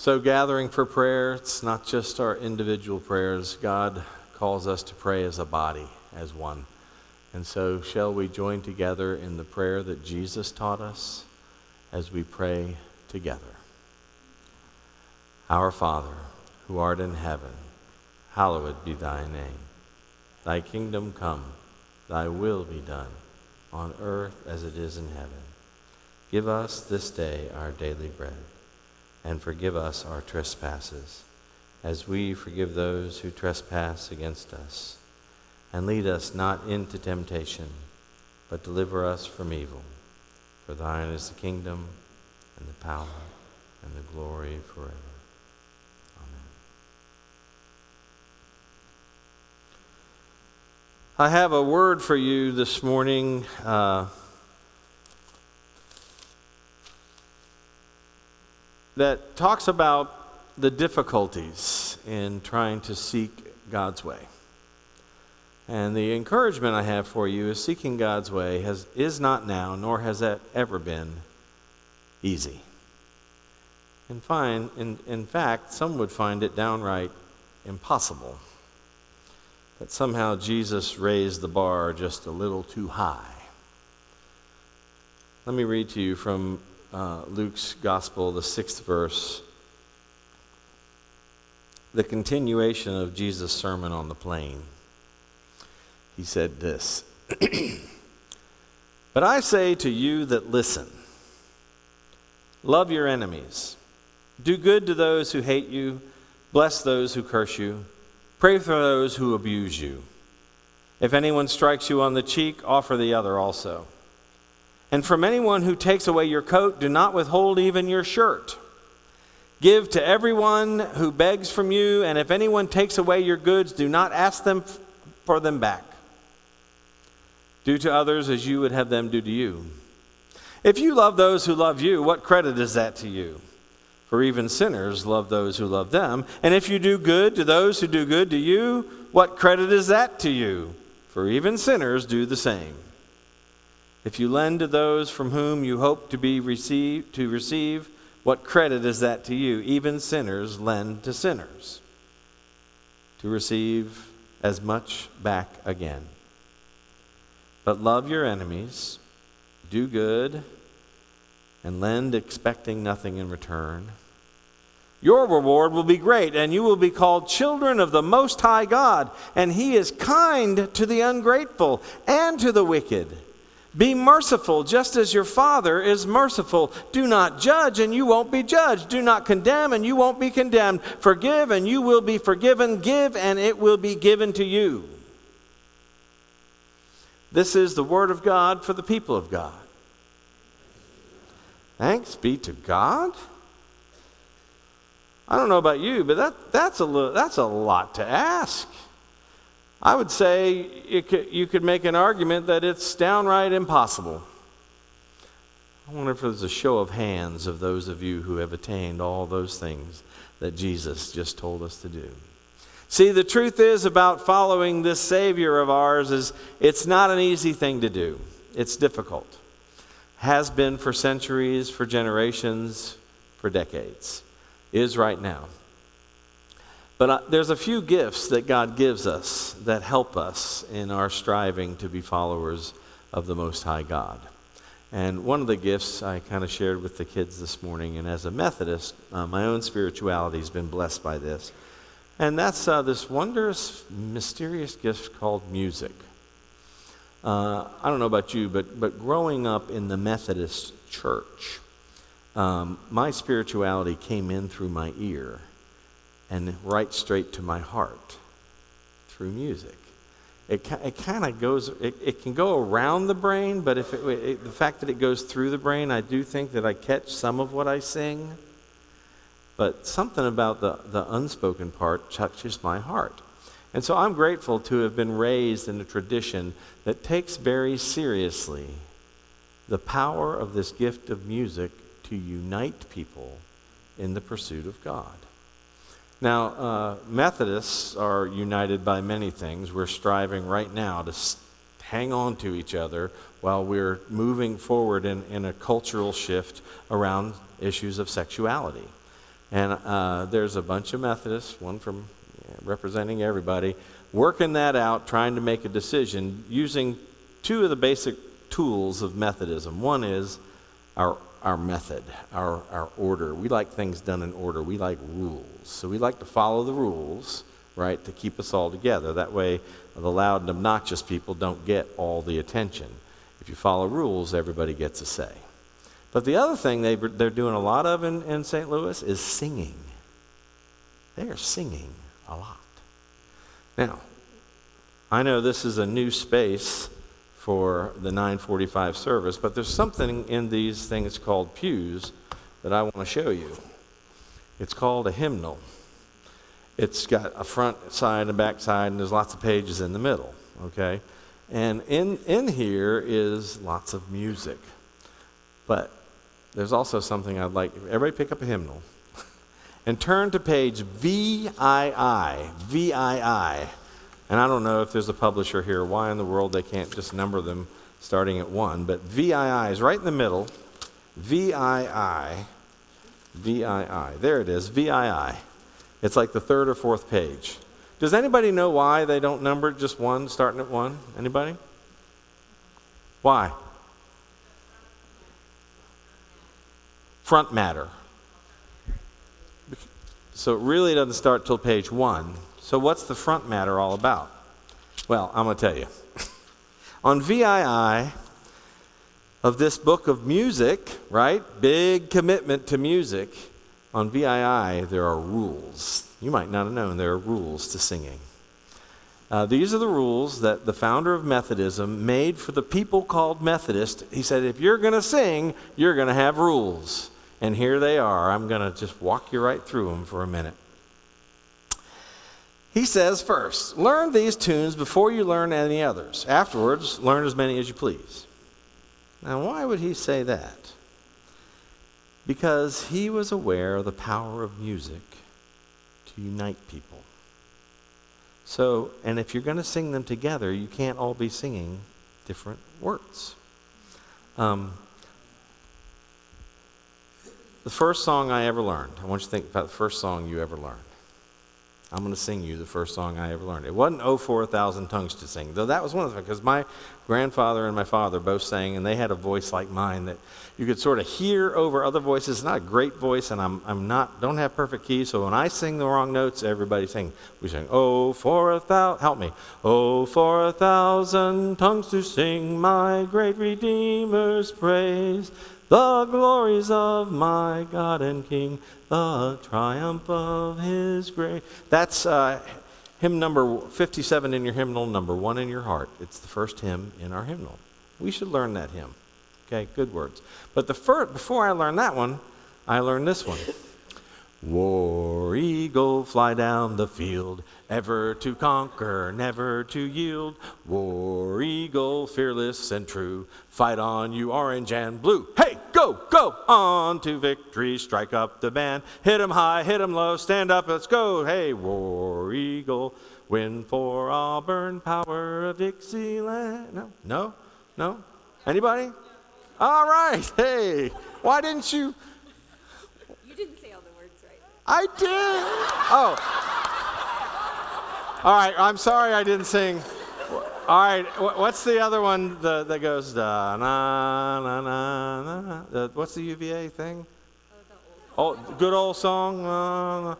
So, gathering for prayer, it's not just our individual prayers. God calls us to pray as a body, as one. And so, shall we join together in the prayer that Jesus taught us as we pray together? Our Father, who art in heaven, hallowed be thy name. Thy kingdom come, thy will be done, on earth as it is in heaven. Give us this day our daily bread and forgive us our trespasses, as we forgive those who trespass against us. And lead us not into temptation, but deliver us from evil. For thine is the kingdom, and the power, and the glory forever. Amen. I have a word for you this morning. Uh, that talks about the difficulties in trying to seek God's way. And the encouragement I have for you is seeking God's way has, is not now, nor has that ever been easy. And find, in, in fact, some would find it downright impossible. That somehow Jesus raised the bar just a little too high. Let me read to you from uh, Luke's Gospel, the sixth verse, the continuation of Jesus' Sermon on the Plain. He said this But I say to you that listen, love your enemies, do good to those who hate you, bless those who curse you, pray for those who abuse you. If anyone strikes you on the cheek, offer the other also. And from anyone who takes away your coat, do not withhold even your shirt. Give to everyone who begs from you, and if anyone takes away your goods, do not ask them for them back. Do to others as you would have them do to you. If you love those who love you, what credit is that to you? For even sinners love those who love them. And if you do good to those who do good to you, what credit is that to you? For even sinners do the same. If you lend to those from whom you hope to be received to receive, what credit is that to you? Even sinners lend to sinners to receive as much back again. But love your enemies, do good, and lend expecting nothing in return. Your reward will be great, and you will be called children of the Most High God, and He is kind to the ungrateful and to the wicked. Be merciful, just as your Father is merciful. Do not judge, and you won't be judged. Do not condemn, and you won't be condemned. Forgive, and you will be forgiven. Give, and it will be given to you. This is the Word of God for the people of God. Thanks be to God. I don't know about you, but that, that's, a, little, that's a lot to ask. I would say could, you could make an argument that it's downright impossible. I wonder if there's a show of hands of those of you who have attained all those things that Jesus just told us to do. See, the truth is about following this Savior of ours is it's not an easy thing to do. It's difficult. Has been for centuries, for generations, for decades. Is right now. But uh, there's a few gifts that God gives us that help us in our striving to be followers of the Most High God. And one of the gifts I kind of shared with the kids this morning, and as a Methodist, uh, my own spirituality has been blessed by this. And that's uh, this wondrous, mysterious gift called music. Uh, I don't know about you, but, but growing up in the Methodist church, um, my spirituality came in through my ear and right straight to my heart through music. It, it kind of goes, it, it can go around the brain, but if it, it, the fact that it goes through the brain, I do think that I catch some of what I sing. But something about the, the unspoken part touches my heart. And so I'm grateful to have been raised in a tradition that takes very seriously the power of this gift of music to unite people in the pursuit of God. Now, uh, Methodists are united by many things. We're striving right now to hang on to each other while we're moving forward in, in a cultural shift around issues of sexuality. And uh, there's a bunch of Methodists, one from yeah, representing everybody, working that out, trying to make a decision using two of the basic tools of Methodism. One is our our method, our, our order. We like things done in order. We like rules. So we like to follow the rules, right, to keep us all together. That way, the loud and obnoxious people don't get all the attention. If you follow rules, everybody gets a say. But the other thing they, they're doing a lot of in, in St. Louis is singing. They are singing a lot. Now, I know this is a new space for the 945 service, but there's something in these things called pews that I want to show you. It's called a hymnal. It's got a front side and a back side, and there's lots of pages in the middle. Okay? And in, in here is lots of music. But there's also something I'd like everybody pick up a hymnal and turn to page VII. VII. And I don't know if there's a publisher here, why in the world they can't just number them starting at 1. But VII is right in the middle. VII. VII. There it is, VII. It's like the third or fourth page. Does anybody know why they don't number just one, starting at 1? Anybody? Why? Front matter. So it really doesn't start till page 1. So, what's the front matter all about? Well, I'm going to tell you. On VII of this book of music, right? Big commitment to music. On VII, there are rules. You might not have known there are rules to singing. Uh, these are the rules that the founder of Methodism made for the people called Methodist. He said, if you're going to sing, you're going to have rules. And here they are. I'm going to just walk you right through them for a minute. He says first, learn these tunes before you learn any others. Afterwards, learn as many as you please. Now, why would he say that? Because he was aware of the power of music to unite people. So, and if you're going to sing them together, you can't all be singing different words. Um, the first song I ever learned, I want you to think about the first song you ever learned. I'm going to sing you the first song I ever learned. It wasn't Oh for a Thousand Tongues to Sing, though that was one of them, because my grandfather and my father both sang, and they had a voice like mine that you could sort of hear over other voices. It's not a great voice, and I'm, I'm not, don't have perfect keys, so when I sing the wrong notes, everybody sing. We sing, Oh for a thousand, help me. Oh for a thousand tongues to sing my great Redeemer's praise the glories of my God and King, the triumph of his grace. That's uh, hymn number 57 in your hymnal, number one in your heart. It's the first hymn in our hymnal. We should learn that hymn. Okay, good words. But the first, before I learn that one, I learned this one. War eagle, fly down the field, ever to conquer, never to yield. War eagle, fearless and true, fight on, you orange and blue. Hey, go, go on to victory, strike up the band, hit 'em high, hit 'em low, stand up, let's go. Hey, war eagle, win for Auburn, power of Dixieland. No, no, no. Anybody? All right. Hey, why didn't you? You didn't say all the words right. I did. Oh. All right. I'm sorry I didn't sing. All right. What's the other one the, that goes da na na na na? Uh, what's the UVA thing? Oh, good old song. Uh,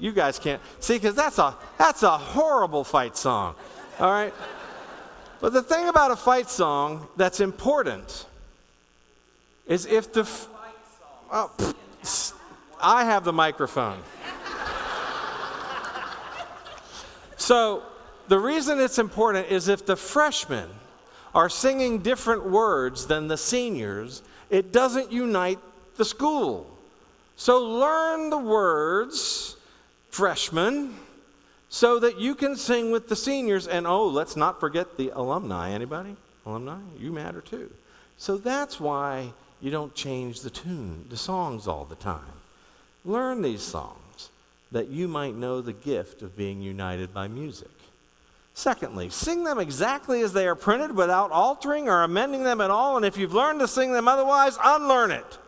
you guys can't see because that's a that's a horrible fight song. All right. But the thing about a fight song that's important is if the. Oh, pfft, I have the microphone. so, the reason it's important is if the freshmen are singing different words than the seniors, it doesn't unite the school. So, learn the words, freshmen, so that you can sing with the seniors. And oh, let's not forget the alumni. Anybody? Alumni? You matter too. So, that's why you don't change the tune, the songs all the time. Learn these songs that you might know the gift of being united by music. Secondly, sing them exactly as they are printed without altering or amending them at all. And if you've learned to sing them otherwise, unlearn it.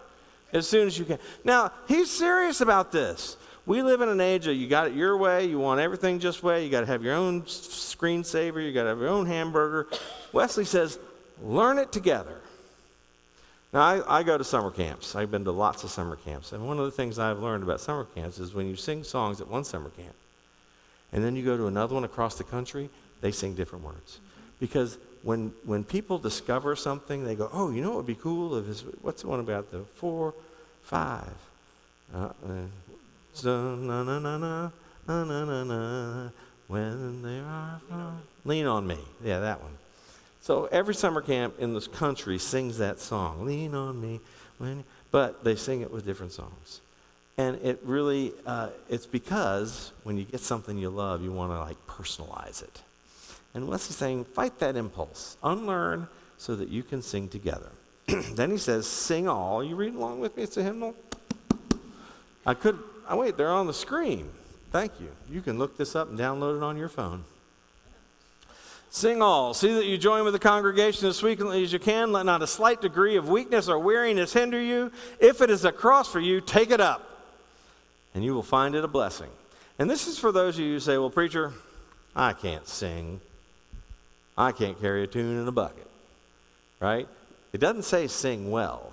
as soon as you can. Now, he's serious about this. We live in an age of you got it your way, you want everything just way, you got to have your own screensaver, you got to have your own hamburger. Wesley says, learn it together. Now, I, I go to summer camps. I've been to lots of summer camps. And one of the things I've learned about summer camps is when you sing songs at one summer camp, and then you go to another one across the country, they sing different words. Because when when people discover something, they go, "Oh, you know what would be cool if it's, what's the one about the four, five, uh, uh, na na na na na na na na when they are lean on me." Yeah, that one. So every summer camp in this country sings that song, "Lean on me," when, but they sing it with different songs. And it really, uh, it's because when you get something you love, you want to like personalize it. And Wesley's saying, fight that impulse. Unlearn so that you can sing together. then he says, sing all. You read along with me? It's a hymnal. I could, oh, wait, they're on the screen. Thank you. You can look this up and download it on your phone. Sing all. See that you join with the congregation as frequently as you can. Let not a slight degree of weakness or weariness hinder you. If it is a cross for you, take it up, and you will find it a blessing. And this is for those of you who say, Well, preacher, I can't sing. I can't carry a tune in a bucket. Right? It doesn't say sing well.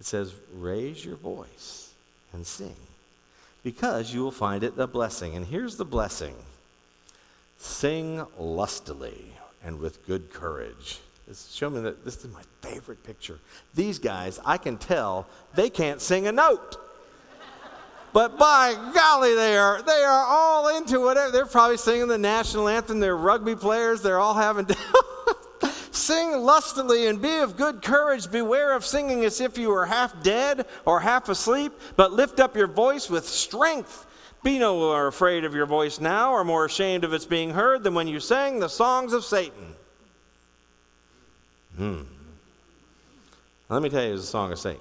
It says raise your voice and sing because you will find it a blessing. And here's the blessing sing lustily and with good courage. show me that this is my favorite picture. These guys, I can tell they can't sing a note. But by golly, they are they are all into whatever. They're probably singing the national anthem. They're rugby players. They're all having. Sing lustily and be of good courage. Beware of singing as if you were half dead or half asleep, but lift up your voice with strength. Be no more afraid of your voice now or more ashamed of its being heard than when you sang the songs of Satan. Hmm. Let me tell you, a song of Satan.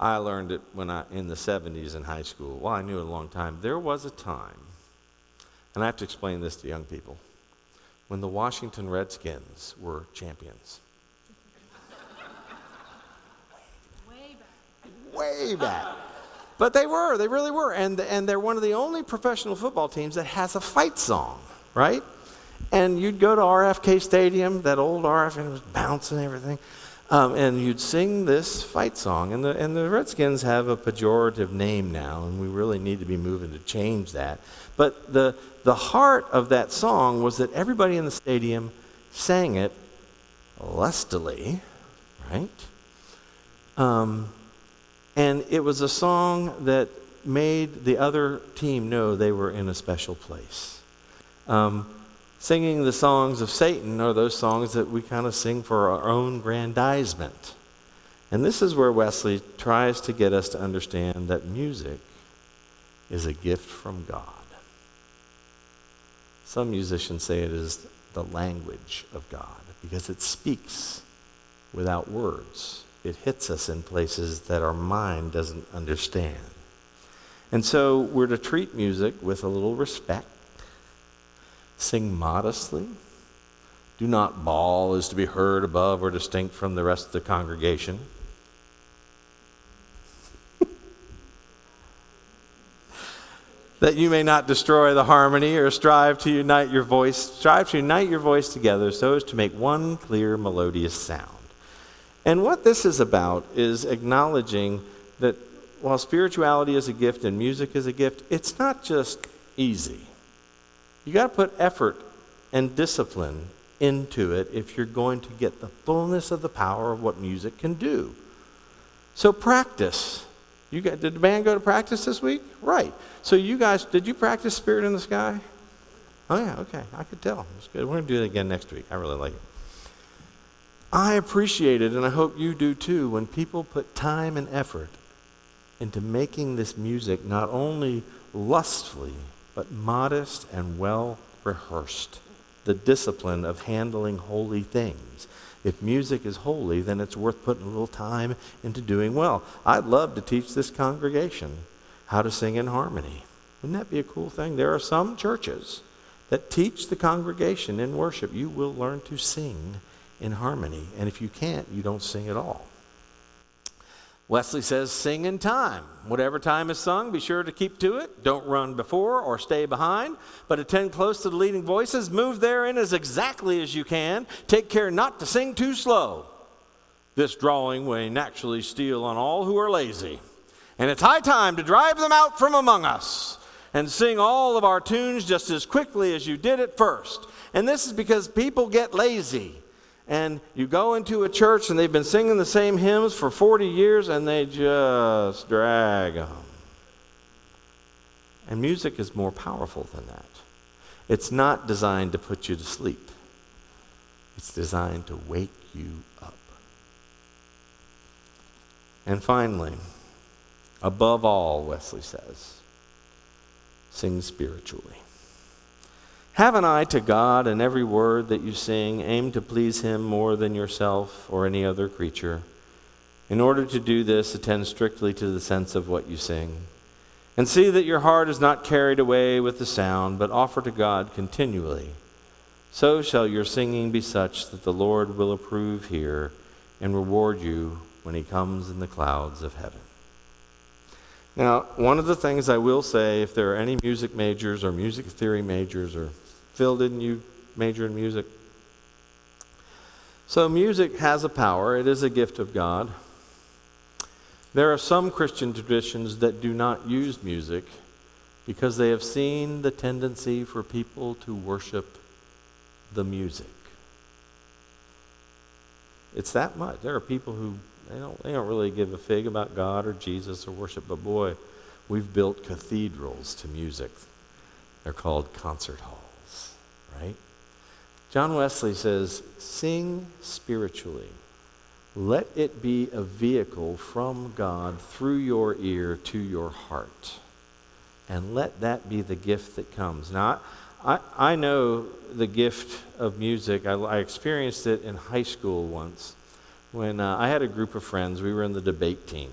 I learned it when I in the 70s in high school. Well, I knew it a long time. There was a time, and I have to explain this to young people, when the Washington Redskins were champions. Way back. Way back. But they were, they really were. And, and they're one of the only professional football teams that has a fight song, right? And you'd go to RFK Stadium, that old RF, and it was bouncing and everything. Um, and you'd sing this fight song. And the, and the Redskins have a pejorative name now, and we really need to be moving to change that. But the, the heart of that song was that everybody in the stadium sang it lustily, right? Um, and it was a song that made the other team know they were in a special place. Um, Singing the songs of Satan are those songs that we kind of sing for our own grandizement. And this is where Wesley tries to get us to understand that music is a gift from God. Some musicians say it is the language of God because it speaks without words. It hits us in places that our mind doesn't understand. And so we're to treat music with a little respect Sing modestly. Do not bawl as to be heard above or distinct from the rest of the congregation. that you may not destroy the harmony or strive to unite your voice, strive to unite your voice together so as to make one clear melodious sound. And what this is about is acknowledging that while spirituality is a gift and music is a gift, it's not just easy. You got to put effort and discipline into it if you're going to get the fullness of the power of what music can do. So practice. You got, did the band go to practice this week? Right. So you guys, did you practice Spirit in the Sky? Oh yeah, okay. I could tell. It's good. We're to do it again next week. I really like it. I appreciate it, and I hope you do too, when people put time and effort into making this music not only lustfully, but modest and well rehearsed. The discipline of handling holy things. If music is holy, then it's worth putting a little time into doing well. I'd love to teach this congregation how to sing in harmony. Wouldn't that be a cool thing? There are some churches that teach the congregation in worship. You will learn to sing in harmony. And if you can't, you don't sing at all. Wesley says, sing in time. Whatever time is sung, be sure to keep to it. Don't run before or stay behind, but attend close to the leading voices. Move therein as exactly as you can. Take care not to sing too slow. This drawing may naturally steal on all who are lazy. And it's high time to drive them out from among us and sing all of our tunes just as quickly as you did at first. And this is because people get lazy and you go into a church and they've been singing the same hymns for 40 years and they just drag them. And music is more powerful than that. It's not designed to put you to sleep, it's designed to wake you up. And finally, above all, Wesley says, sing spiritually. Have an eye to God, and every word that you sing aim to please Him more than yourself or any other creature. In order to do this, attend strictly to the sense of what you sing. And see that your heart is not carried away with the sound, but offer to God continually. So shall your singing be such that the Lord will approve here and reward you when He comes in the clouds of heaven. Now, one of the things I will say, if there are any music majors or music theory majors, or Phil, didn't you major in music? So, music has a power, it is a gift of God. There are some Christian traditions that do not use music because they have seen the tendency for people to worship the music. It's that much. There are people who they don't, they don't really give a fig about God or Jesus or worship, but boy, we've built cathedrals to music. They're called concert halls, right? John Wesley says, Sing spiritually. Let it be a vehicle from God through your ear to your heart. And let that be the gift that comes. Now, I, I know the gift of music. I, I experienced it in high school once when uh, I had a group of friends. We were in the debate team.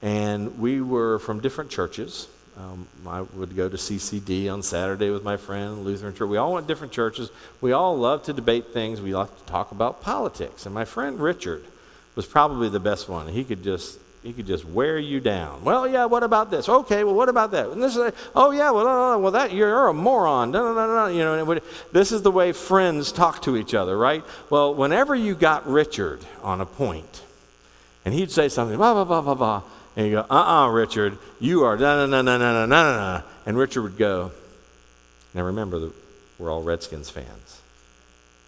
And we were from different churches. Um, I would go to CCD on Saturday with my friend, Lutheran church. We all went different churches. We all loved to debate things. We loved to talk about politics. And my friend Richard was probably the best one. He could just he could just wear you down. Well, yeah, what about this? Okay, well, what about that? And this is, oh yeah, well, no, no, well, that you're a moron. No, no, no, no. You know, would, this is the way friends talk to each other, right? Well, whenever you got Richard on a point, and he'd say something, blah blah blah blah blah, and you go, uh-uh, Richard, you are no no no no no no no no, and Richard would go. Now remember, that we're all Redskins fans.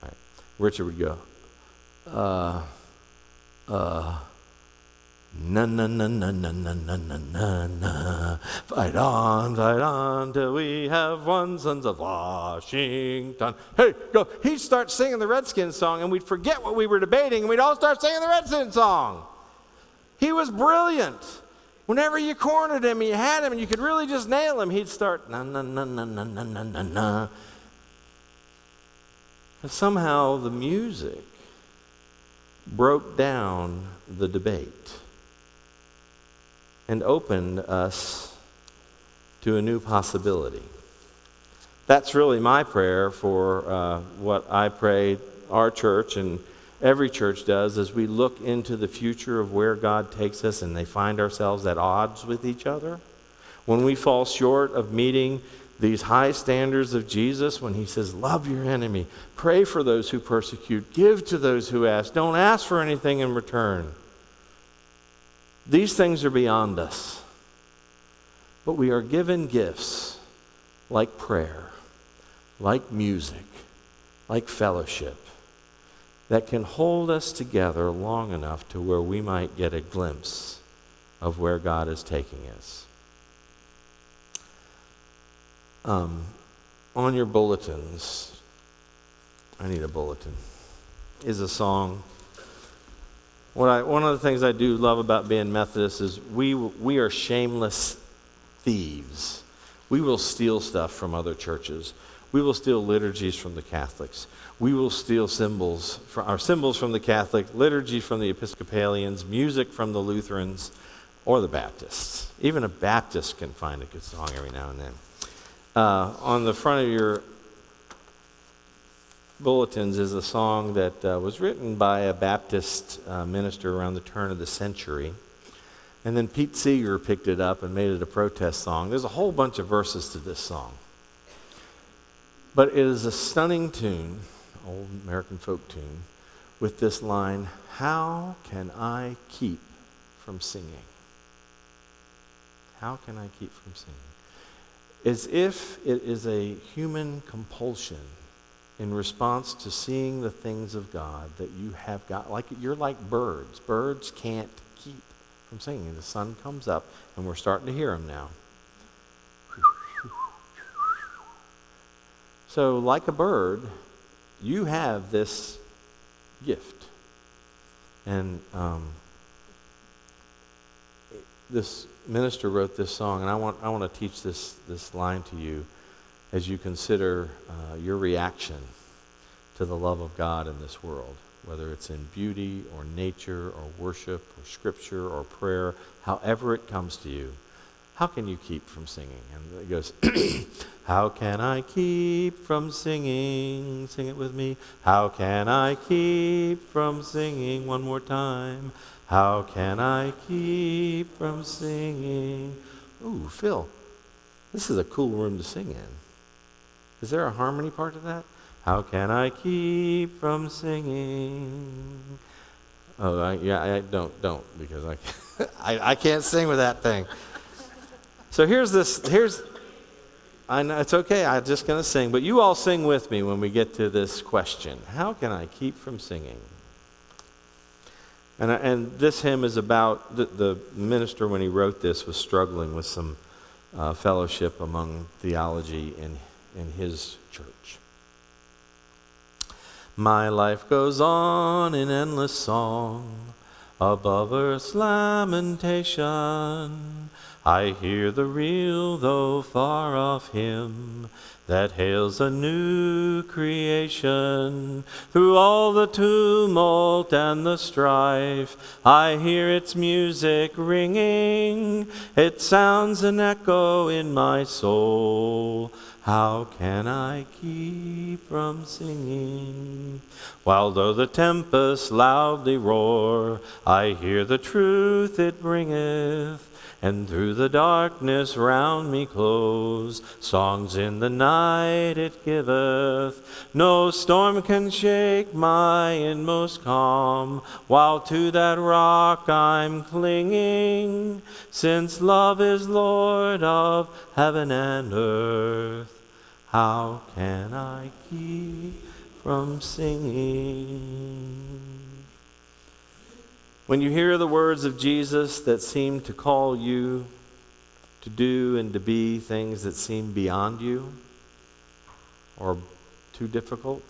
Right? Richard would go, uh, uh. Na na na na na na na na na na. Fight on, fight on till we have won, sons of Washington. Hey, go. He'd start singing the Redskins song, and we'd forget what we were debating, and we'd all start singing the Redskins song. He was brilliant. Whenever you cornered him, you had him, and you could really just nail him, he'd start na na na na na na na na na. Somehow the music broke down the debate and opened us to a new possibility. That's really my prayer for uh, what I pray our church and every church does as we look into the future of where God takes us and they find ourselves at odds with each other. When we fall short of meeting these high standards of Jesus, when he says, Love your enemy, pray for those who persecute, give to those who ask, don't ask for anything in return. These things are beyond us. But we are given gifts like prayer, like music, like fellowship that can hold us together long enough to where we might get a glimpse of where God is taking us. Um, on your bulletins, I need a bulletin, is a song what I, one of the things I do love about being Methodist is we, we are shameless thieves. We will steal stuff from other churches. We will steal liturgies from the Catholics. We will steal symbols, from, our symbols from the Catholic, liturgy from the Episcopalians, music from the Lutherans, or the Baptists. Even a Baptist can find a good song every now and then. Uh, on the front of your bulletins is a song that uh, was written by a Baptist uh, minister around the turn of the century. And then Pete Seeger picked it up and made it a protest song. There's a whole bunch of verses to this song. But it is a stunning tune, old American folk tune, with this line How can I keep from singing? How can I keep from singing? As if it is a human compulsion in response to seeing the things of God that you have got. Like you're like birds. Birds can't keep from singing. The sun comes up, and we're starting to hear him now. So, like a bird, you have this gift. And um, this minister wrote this song, and I want, I want to teach this, this line to you as you consider uh, your reaction to the love of God in this world, whether it's in beauty or nature or worship or scripture or prayer, however it comes to you. How can you keep from singing? And it goes, How can I keep from singing? Sing it with me. How can I keep from singing? One more time. How can I keep from singing? Ooh, Phil, this is a cool room to sing in. Is there a harmony part to that? How can I keep from singing? Oh, I, yeah, I don't, don't, because I, I, I can't sing with that thing. So here's this, here's, I know it's okay, I'm just going to sing, but you all sing with me when we get to this question. How can I keep from singing? And, and this hymn is about the, the minister, when he wrote this, was struggling with some uh, fellowship among theology in, in his church. My life goes on in endless song above earth's lamentation. I hear the real, though far off hymn that hails a new creation. Through all the tumult and the strife, I hear its music ringing. It sounds an echo in my soul. How can I keep from singing? While though the tempests loudly roar, I hear the truth it bringeth and through the darkness round me close, songs in the night it giveth. No storm can shake my inmost calm, while to that rock I'm clinging, since love is Lord of heaven and earth. How can I keep from singing? When you hear the words of Jesus that seem to call you to do and to be things that seem beyond you or too difficult,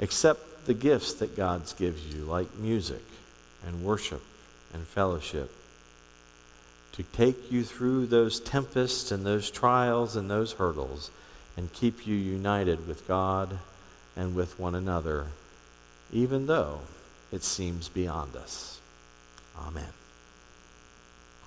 accept the gifts that God gives you, like music and worship and fellowship, to take you through those tempests and those trials and those hurdles and keep you united with God and with one another, even though it seems beyond us. Amen.